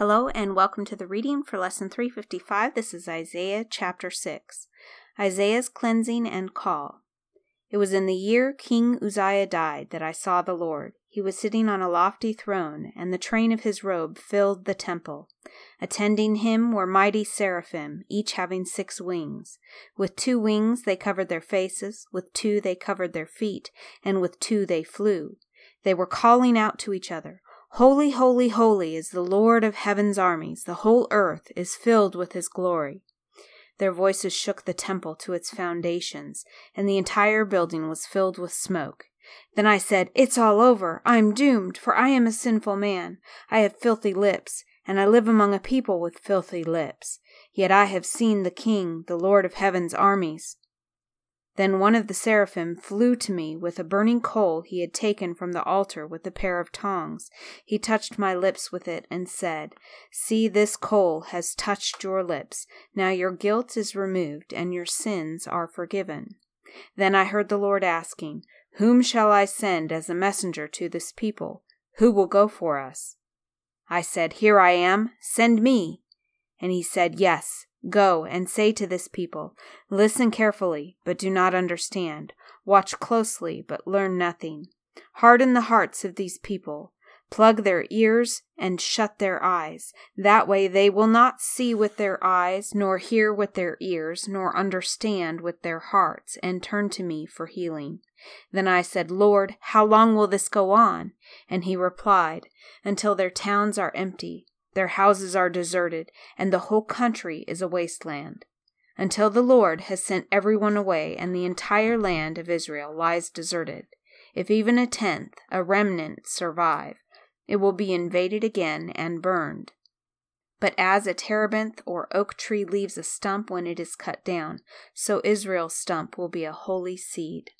Hello and welcome to the reading for lesson 355. This is Isaiah chapter 6. Isaiah's cleansing and call. It was in the year King Uzziah died that I saw the Lord. He was sitting on a lofty throne, and the train of his robe filled the temple. Attending him were mighty seraphim, each having six wings. With two wings they covered their faces, with two they covered their feet, and with two they flew. They were calling out to each other. Holy, holy, holy is the Lord of heaven's armies. The whole earth is filled with his glory. Their voices shook the temple to its foundations, and the entire building was filled with smoke. Then I said, It's all over. I'm doomed, for I am a sinful man. I have filthy lips, and I live among a people with filthy lips. Yet I have seen the King, the Lord of heaven's armies. Then one of the seraphim flew to me with a burning coal he had taken from the altar with a pair of tongs. He touched my lips with it and said, See, this coal has touched your lips. Now your guilt is removed and your sins are forgiven. Then I heard the Lord asking, Whom shall I send as a messenger to this people? Who will go for us? I said, Here I am, send me. And he said, Yes, Go and say to this people, Listen carefully, but do not understand. Watch closely, but learn nothing. Harden the hearts of these people. Plug their ears and shut their eyes. That way they will not see with their eyes, nor hear with their ears, nor understand with their hearts, and turn to me for healing. Then I said, Lord, how long will this go on? And he replied, Until their towns are empty their houses are deserted, and the whole country is a wasteland, until the Lord has sent everyone away, and the entire land of Israel lies deserted. If even a tenth, a remnant, survive, it will be invaded again and burned. But as a terebinth or oak tree leaves a stump when it is cut down, so Israel's stump will be a holy seed.